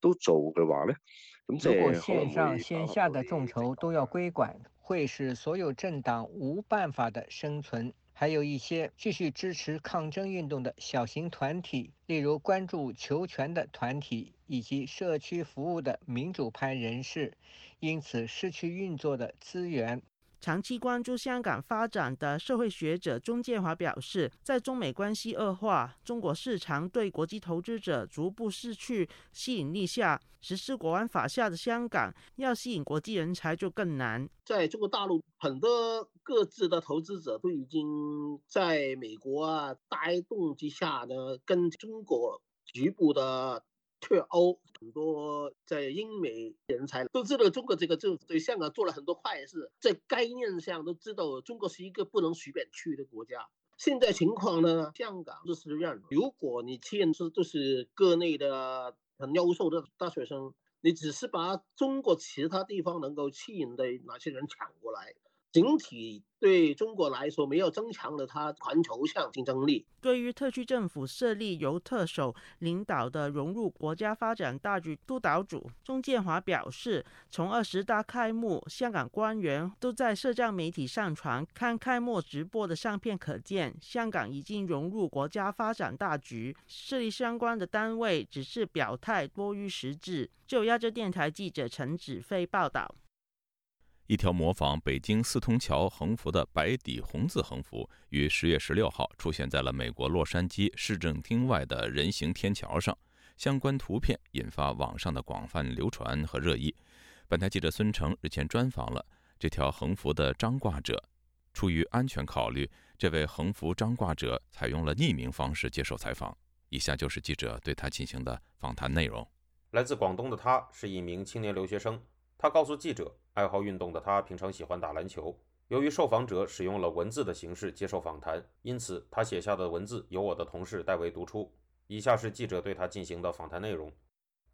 都做嘅话咧？如果线上线下的众筹都要规管，会使所有政党无办法的生存。还有一些继续支持抗争运动的小型团体，例如关注求全的团体以及社区服务的民主派人士，因此失去运作的资源。长期关注香港发展的社会学者钟建华表示，在中美关系恶化、中国市场对国际投资者逐步失去吸引力下，实施国安法下的香港要吸引国际人才就更难。在中国大陆，很多各自的投资者都已经在美国啊带动之下呢，跟中国局部的。脱欧，很多在英美人才都知道中国这个政府对香港做了很多坏事，在概念上都知道中国是一个不能随便去的国家。现在情况呢，香港就是这样。如果你签是都是国内的很优秀的大学生，你只是把中国其他地方能够吸引的哪些人抢过来。整体对中国来说，没有增强了它全球向竞争力。对于特区政府设立由特首领导的融入国家发展大局督导组，钟建华表示，从二十大开幕，香港官员都在社交媒体上传看开幕直播的相片，可见香港已经融入国家发展大局。设立相关的单位只是表态多于实质。就亚洲电台记者陈子飞报道。一条模仿北京四通桥横幅的白底红字横幅，于十月十六号出现在了美国洛杉矶市政厅外的人行天桥上。相关图片引发网上的广泛流传和热议。本台记者孙成日前专访了这条横幅的张挂者，出于安全考虑，这位横幅张挂者采用了匿名方式接受采访。以下就是记者对他进行的访谈内容。来自广东的他是一名青年留学生。他告诉记者，爱好运动的他平常喜欢打篮球。由于受访者使用了文字的形式接受访谈，因此他写下的文字由我的同事代为读出。以下是记者对他进行的访谈内容。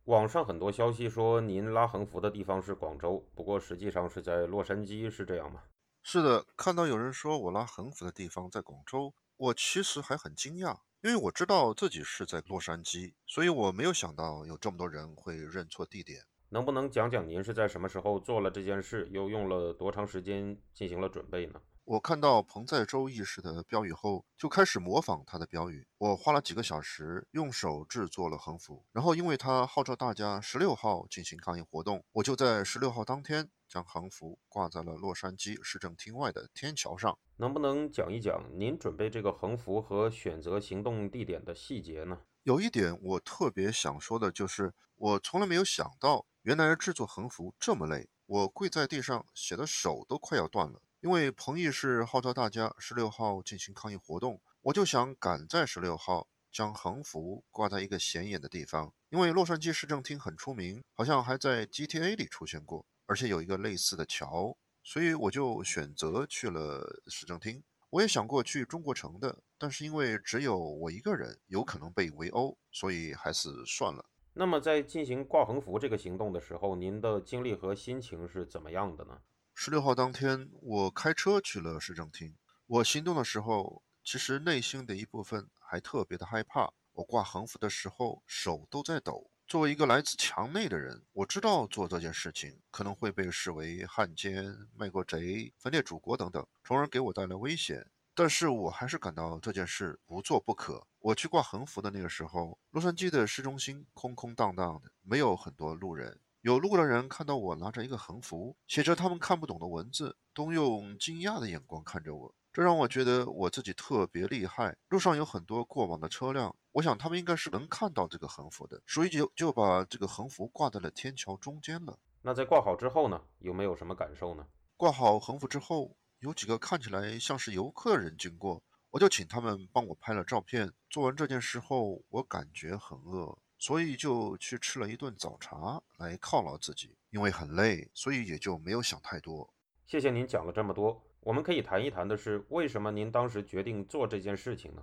网上很多消息说您拉横幅的地方是广州，不过实际上是在洛杉矶，是这样吗？是的，看到有人说我拉横幅的地方在广州，我其实还很惊讶，因为我知道自己是在洛杉矶，所以我没有想到有这么多人会认错地点。能不能讲讲您是在什么时候做了这件事，又用了多长时间进行了准备呢？我看到彭在洲意识的标语后，就开始模仿他的标语。我花了几个小时用手制作了横幅，然后因为他号召大家十六号进行抗议活动，我就在十六号当天将横幅挂在了洛杉矶市政厅外的天桥上。能不能讲一讲您准备这个横幅和选择行动地点的细节呢？有一点我特别想说的就是，我从来没有想到。原来制作横幅这么累，我跪在地上写的手都快要断了。因为彭义是号召大家十六号进行抗议活动，我就想赶在十六号将横幅挂在一个显眼的地方。因为洛杉矶市政厅很出名，好像还在 GTA 里出现过，而且有一个类似的桥，所以我就选择去了市政厅。我也想过去中国城的，但是因为只有我一个人，有可能被围殴，所以还是算了。那么，在进行挂横幅这个行动的时候，您的经历和心情是怎么样的呢？十六号当天，我开车去了市政厅。我行动的时候，其实内心的一部分还特别的害怕。我挂横幅的时候，手都在抖。作为一个来自墙内的人，我知道做这件事情可能会被视为汉奸、卖国贼、分裂祖国等等，从而给我带来危险。但是我还是感到这件事不做不可。我去挂横幅的那个时候，洛杉矶的市中心空空荡荡的，没有很多路人。有路过的人看到我拿着一个横幅，写着他们看不懂的文字，都用惊讶的眼光看着我。这让我觉得我自己特别厉害。路上有很多过往的车辆，我想他们应该是能看到这个横幅的，所以就就把这个横幅挂在了天桥中间了。那在挂好之后呢？有没有什么感受呢？挂好横幅之后。有几个看起来像是游客的人经过，我就请他们帮我拍了照片。做完这件事后，我感觉很饿，所以就去吃了一顿早茶来犒劳自己。因为很累，所以也就没有想太多。谢谢您讲了这么多，我们可以谈一谈的是，为什么您当时决定做这件事情呢？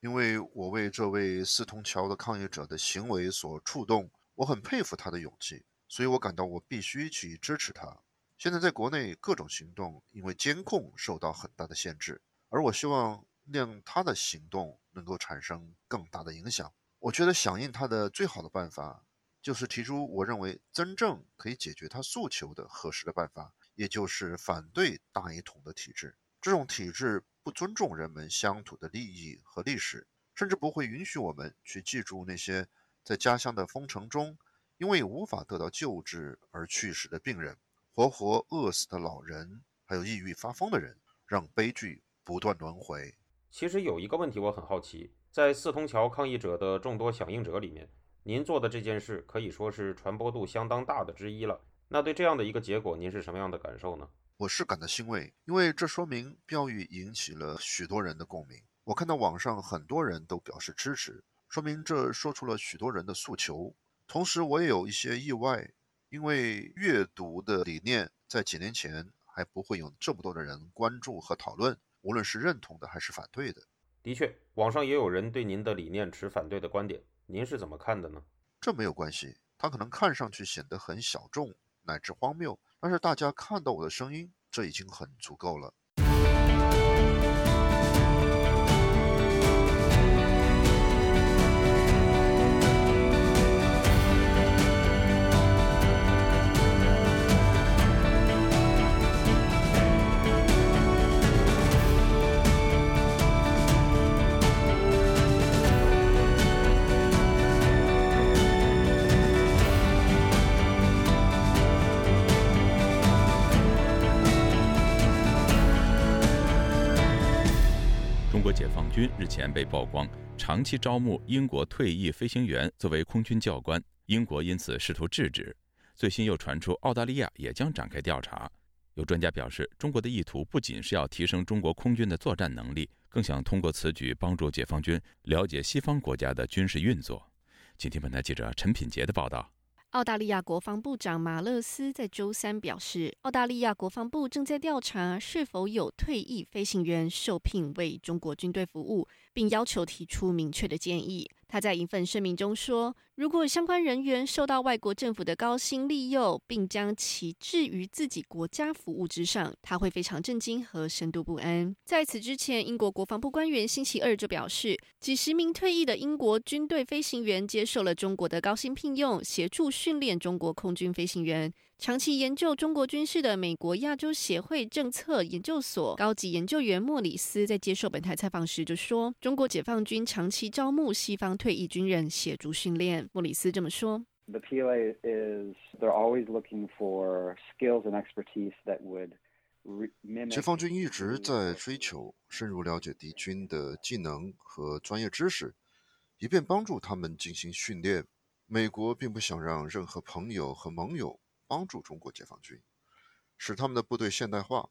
因为我为这位四通桥的抗议者的行为所触动，我很佩服他的勇气，所以我感到我必须去支持他。现在在国内各种行动因为监控受到很大的限制，而我希望让他的行动能够产生更大的影响。我觉得响应他的最好的办法，就是提出我认为真正可以解决他诉求的合适的办法，也就是反对大一统的体制。这种体制不尊重人们乡土的利益和历史，甚至不会允许我们去记住那些在家乡的封城中因为无法得到救治而去世的病人。活活饿死的老人，还有抑郁发疯的人，让悲剧不断轮回。其实有一个问题我很好奇，在四通桥抗议者的众多响应者里面，您做的这件事可以说是传播度相当大的之一了。那对这样的一个结果，您是什么样的感受呢？我是感到欣慰，因为这说明标语引起了许多人的共鸣。我看到网上很多人都表示支持，说明这说出了许多人的诉求。同时，我也有一些意外。因为阅读的理念在几年前还不会有这么多的人关注和讨论，无论是认同的还是反对的。的确，网上也有人对您的理念持反对的观点，您是怎么看的呢？这没有关系，它可能看上去显得很小众乃至荒谬，但是大家看到我的声音，这已经很足够了。日前被曝光长期招募英国退役飞行员作为空军教官，英国因此试图制止。最新又传出澳大利亚也将展开调查。有专家表示，中国的意图不仅是要提升中国空军的作战能力，更想通过此举帮助解放军了解西方国家的军事运作。请听本台记者陈品杰的报道。澳大利亚国防部长马勒斯在周三表示，澳大利亚国防部正在调查是否有退役飞行员受聘为中国军队服务，并要求提出明确的建议。他在一份声明中说：“如果相关人员受到外国政府的高薪利诱，并将其置于自己国家服务之上，他会非常震惊和深度不安。”在此之前，英国国防部官员星期二就表示，几十名退役的英国军队飞行员接受了中国的高薪聘用，协助训练中国空军飞行员。长期研究中国军事的美国亚洲协会政策研究所高级研究员莫里斯在接受本台采访时就说：“中国解放军长期招募西方退役军人协助训练。”莫里斯这么说：“The PLA is they're always looking for skills and expertise that would.” 解放军一直在追求深入了解敌军的技能和专业知识，以便帮助他们进行训练。美国并不想让任何朋友和盟友。帮助中国解放军，使他们的部队现代化，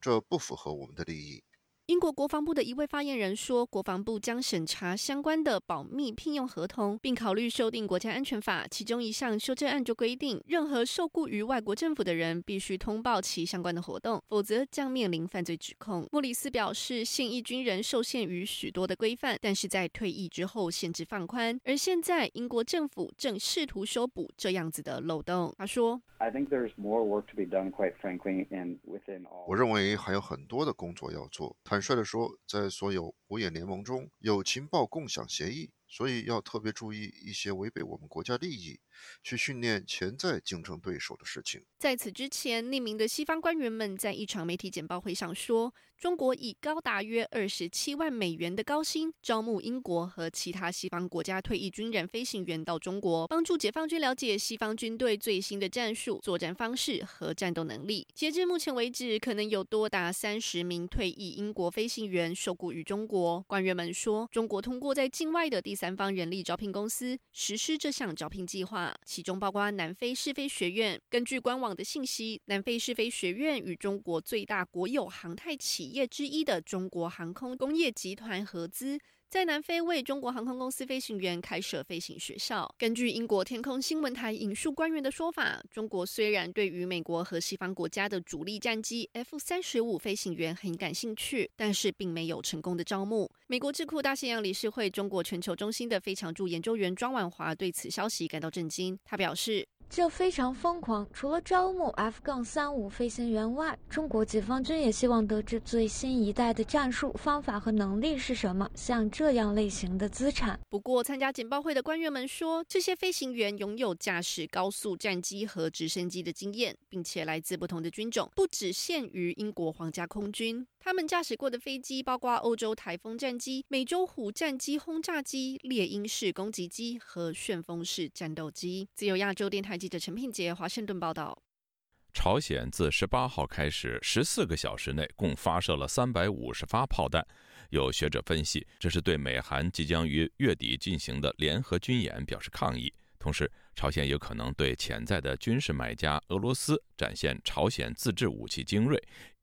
这不符合我们的利益。英国国防部的一位发言人说，国防部将审查相关的保密聘用合同，并考虑修订国家安全法。其中一项修正案就规定，任何受雇于外国政府的人必须通报其相关的活动，否则将面临犯罪指控。莫里斯表示，现役军人受限于许多的规范，但是在退役之后限制放宽。而现在，英国政府正试图修补这样子的漏洞。他说：“I think there's more work to be done, quite frankly, and within all.”。我认为还有很多的工作要做。坦率的说，在所有五眼联盟中有情报共享协议。所以要特别注意一些违背我们国家利益、去训练潜在竞争对手的事情。在此之前，匿名的西方官员们在一场媒体简报会上说，中国以高达约二十七万美元的高薪招募英国和其他西方国家退役军人飞行员到中国，帮助解放军了解西方军队最新的战术、作战方式和战斗能力。截至目前为止，可能有多达三十名退役英国飞行员受雇于中国。官员们说，中国通过在境外的第三方人力招聘公司实施这项招聘计划，其中包括南非试飞学院。根据官网的信息，南非试飞学院与中国最大国有航太企业业之一的中国航空工业集团合资。在南非为中国航空公司飞行员开设飞行学校。根据英国天空新闻台引述官员的说法，中国虽然对于美国和西方国家的主力战机 F 三十五飞行员很感兴趣，但是并没有成功的招募。美国智库大西洋理事会中国全球中心的非常驻研究员庄婉华对此消息感到震惊。他表示。这非常疯狂。除了招募 F 杠三五飞行员外，中国解放军也希望得知最新一代的战术方法和能力是什么。像这样类型的资产。不过，参加简报会的官员们说，这些飞行员拥有驾驶高速战机和直升机的经验，并且来自不同的军种，不只限于英国皇家空军。他们驾驶过的飞机包括欧洲台风战机、美洲虎战机轰炸机、猎鹰式攻击机和旋风式战斗机。自由亚洲电台记者陈品杰华盛顿报道：朝鲜自十八号开始，十四个小时内共发射了三百五十发炮弹。有学者分析，这是对美韩即将于月底进行的联合军演表示抗议。同时，朝鲜有可能对潜在的军事买家俄罗斯展现朝鲜自制武器精锐。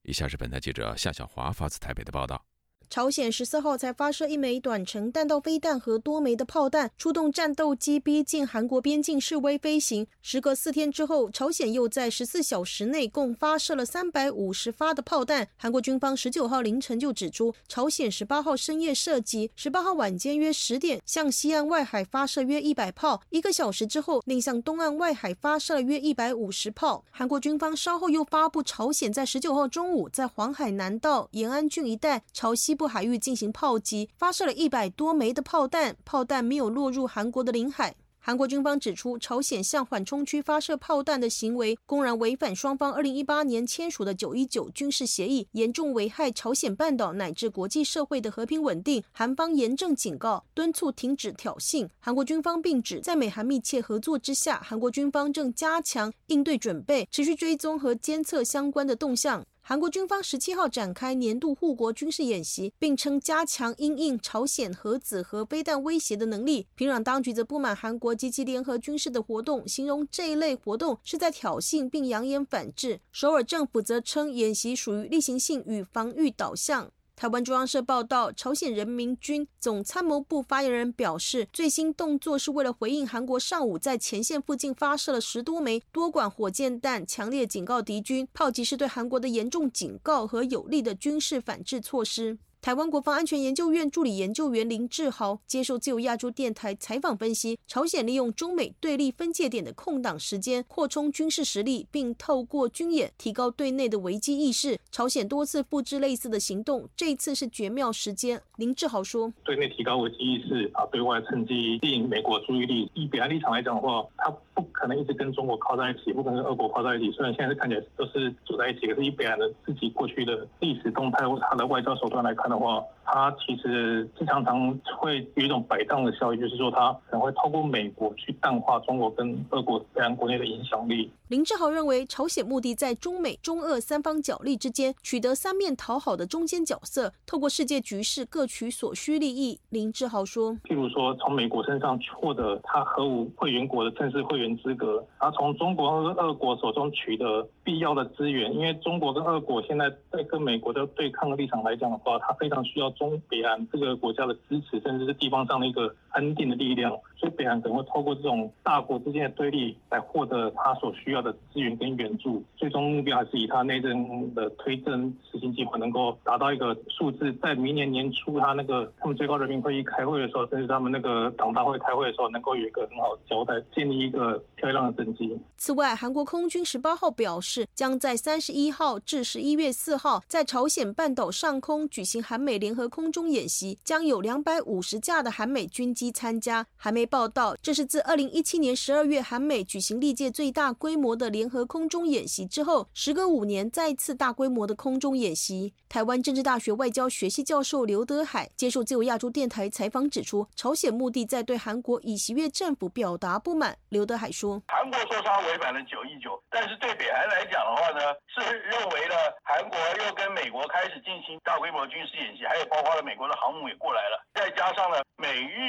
以下是本台记者夏小华发自台北的报道。朝鲜十四号才发射一枚短程弹道飞弹和多枚的炮弹，出动战斗机逼近韩国边境示威飞行。时隔四天之后，朝鲜又在十四小时内共发射了三百五十发的炮弹。韩国军方十九号凌晨就指出，朝鲜十八号深夜射击，十八号晚间约十点向西岸外海发射约一百炮，一个小时之后另向东岸外海发射约一百五十炮。韩国军方稍后又发布，朝鲜在十九号中午在黄海南道延安郡一带朝西。部海域进行炮击，发射了一百多枚的炮弹，炮弹没有落入韩国的领海。韩国军方指出，朝鲜向缓冲区发射炮弹的行为，公然违反双方二零一八年签署的九一九军事协议，严重危害朝鲜半岛乃至国际社会的和平稳定。韩方严正警告，敦促停止挑衅。韩国军方并指，在美韩密切合作之下，韩国军方正加强应对准备，持续追踪和监测相关的动向。韩国军方十七号展开年度护国军事演习，并称加强因应朝鲜核子和飞弹威胁的能力。平壤当局则不满韩国积极联合军事的活动，形容这一类活动是在挑衅，并扬言反制。首尔政府则称演习属于例行性与防御导向。台湾中央社报道，朝鲜人民军总参谋部发言人表示，最新动作是为了回应韩国上午在前线附近发射了十多枚多管火箭弹，强烈警告敌军，炮击是对韩国的严重警告和有力的军事反制措施。台湾国防安全研究院助理研究员林志豪接受自由亚洲电台采访分析，朝鲜利用中美对立分界点的空档时间扩充军事实力，并透过军演提高对内的危机意识。朝鲜多次布置类似的行动，这一次是绝妙时间。林志豪说：“对内提高危机意识啊，对外趁机吸引美国注意力。以北韩立场来讲的话，他不可能一直跟中国靠在一起，不可能跟俄国靠在一起。虽然现在看起来都是走在一起，可是以北韩的自己过去的历史动态或他的外交手段来看。”的话，他其实常常会有一种摆荡的效应，就是说他可能会透过美国去淡化中国跟俄国这样国内的影响力。林志豪认为，朝鲜目的在中美、中俄三方角力之间取得三面讨好的中间角色，透过世界局势各取所需利益。林志豪说：“譬如说，从美国身上获得他核武会员国的正式会员资格，然后从中国和俄国手中取得必要的资源，因为中国跟俄国现在在跟美国的对抗的立场来讲的话，他非常需要中北韩这个国家的支持，甚至是地方上的一个安定的力量。所以北韩可能会透过这种大国之间的对立来获得他所需要的资源跟援助。最终目标还是以他内政的推政实行计划能够达到一个数字，在明年年初他那个他们最高人民会议开会的时候，甚至他们那个党大会开会的时候，能够有一个很好的交代，建立一个漂亮的政绩。此外，韩国空军十八号表示，将在三十一号至十一月四号在朝鲜半岛上空举行韩美联合空中演习，将有两百五十架的韩美军机参加。韩媒报道，这是自二零一七年十二月韩美举行历届最大规模的联合空中演习之后，时隔五年再次大规模的空中演习。台湾政治大学外交学系教授刘德海接受自由亚洲电台采访指出，朝鲜目的在对韩国以习越政府表达不满。刘德海说：“韩国说他违反了九一九，但是对北韩来讲的话呢，是认为呢韩国又跟美国开始进行大规模军事演习，还有包括了美国的航母也过来了，再加上了美日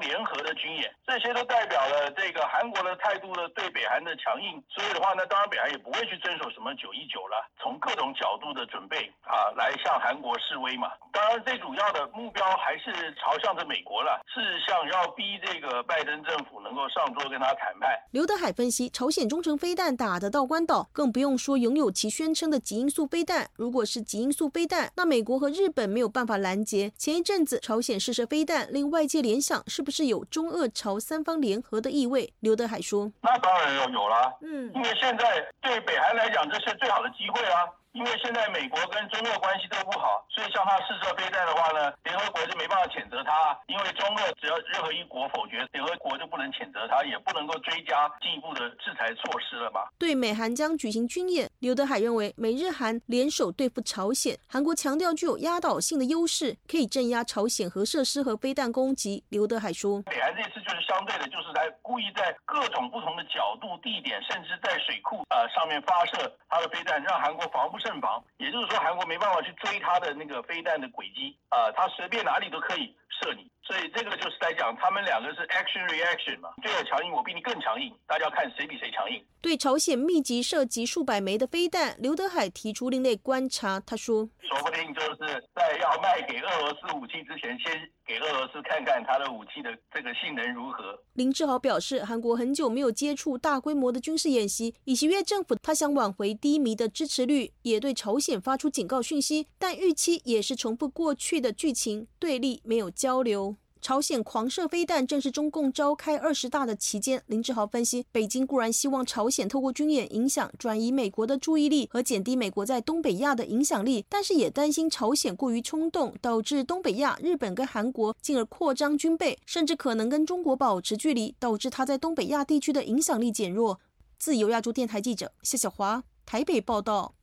联合的军演，这些都代表了这个韩国的态度呢对北韩的强硬。所以的话呢，当然北韩也不会去遵守什么九一九了，从各种角度的准备啊来向韩国示威嘛。当然最主要的目标还是朝向着美国了，是想要逼这个拜登政府能够上桌跟他谈判。刘德海分析，朝鲜中程飞弹打得到关岛，更不用说拥有其宣称的极音速飞弹。如果是极音速飞弹，那美国和日本没有办法拦截。前一阵子朝鲜试射飞弹，令外界联想是不是有中俄朝三方联合的意味？刘德海说：“那当然要有了，嗯，因为现在对北韩来讲，这是最好的机会啊。”因为现在美国跟中俄关系都不好，所以像他试射飞弹的话呢，联合国就没办法谴责他。因为中俄只要任何一国否决，联合国就不能谴责他，也不能够追加进一步的制裁措施了嘛。对美韩将举行军演，刘德海认为美日韩联手对付朝鲜，韩国强调具有压倒性的优势，可以镇压朝鲜核设施和飞弹攻击。刘德海说，美韩这次就是相对的，就是在故意在各种不同的角度、地点，甚至在水库呃上面发射他的飞弹，让韩国防不。阵防，也就是说，韩国没办法去追他的那个飞弹的轨迹啊，他随便哪里都可以射你，所以这个就是在讲他们两个是 action reaction 嘛，对我强硬，我比你更强硬，大家看谁比谁强硬。对朝鲜密集射击数百枚的飞弹，刘德海提出另类观察，他说，说不定就是在要卖给俄罗斯武器之前，先给俄罗斯看看他的武器的这个性能如何。林志豪表示，韩国很久没有接触大规模的军事演习，以及越政府他想挽回低迷的支持率，也对朝鲜发出警告讯息，但预期也是重复过去的剧情，对立没有交流。朝鲜狂射飞弹，正是中共召开二十大的期间。林志豪分析，北京固然希望朝鲜透过军演影响转移美国的注意力和减低美国在东北亚的影响力，但是也担心朝鲜过于冲动，导致东北亚日本跟韩国进而扩张军备，甚至可能跟中国保持距离，导致他在东北亚地区的影响力减弱。自由亚洲电台记者谢小华台北报道。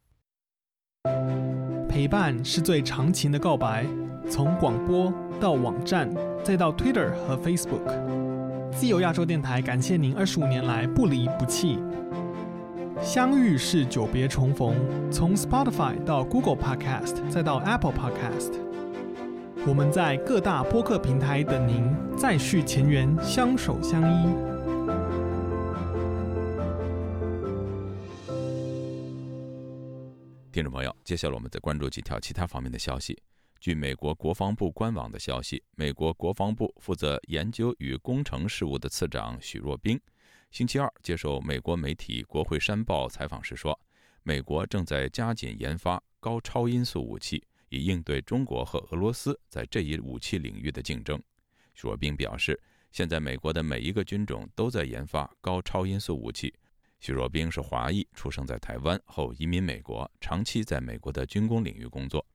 陪伴是最长情的告白，从广播到网站。再到 Twitter 和 Facebook，自由亚洲电台感谢您二十五年来不离不弃。相遇是久别重逢，从 Spotify 到 Google Podcast，再到 Apple Podcast，我们在各大播客平台等您，再续前缘，相守相依。听众朋友，接下来我们再关注几条其他方面的消息。据美国国防部官网的消息，美国国防部负责研究与工程事务的次长许若冰，星期二接受美国媒体《国会山报》采访时说，美国正在加紧研发高超音速武器，以应对中国和俄罗斯在这一武器领域的竞争。许若冰表示。现在，美国的每一个军种都在研发高超音速武器。许若冰是华裔，出生在台湾后移民美国，长期在美国的军工领域工作。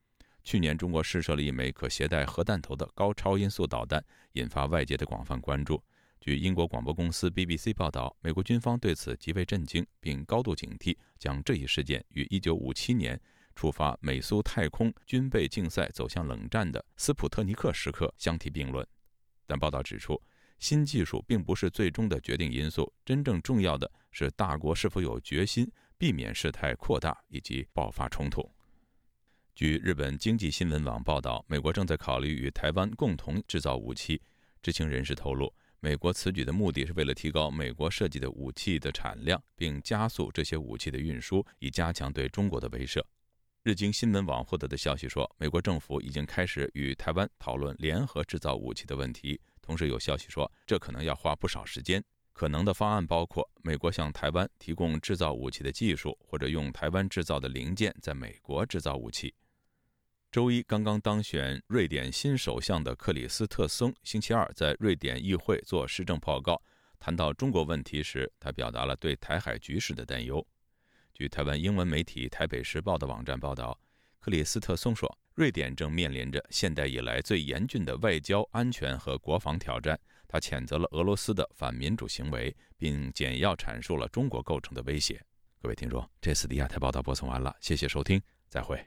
去年，中国试射了一枚可携带核弹头的高超音速导弹，引发外界的广泛关注。据英国广播公司 BBC 报道，美国军方对此极为震惊，并高度警惕，将这一事件与1957年触发美苏太空军备竞赛走向冷战的斯普特尼克时刻相提并论。但报道指出，新技术并不是最终的决定因素，真正重要的是大国是否有决心避免事态扩大以及爆发冲突。据日本经济新闻网报道，美国正在考虑与台湾共同制造武器。知情人士透露，美国此举的目的是为了提高美国设计的武器的产量，并加速这些武器的运输，以加强对中国的威慑。日经新闻网获得的消息说，美国政府已经开始与台湾讨论联合制造武器的问题。同时有消息说，这可能要花不少时间。可能的方案包括美国向台湾提供制造武器的技术，或者用台湾制造的零件在美国制造武器。周一刚刚当选瑞典新首相的克里斯特松，星期二在瑞典议会做施政报告，谈到中国问题时，他表达了对台海局势的担忧。据台湾英文媒体《台北时报》的网站报道，克里斯特松说。瑞典正面临着现代以来最严峻的外交、安全和国防挑战。他谴责了俄罗斯的反民主行为，并简要阐述了中国构成的威胁。各位听众，这次的亚太报道播送完了，谢谢收听，再会。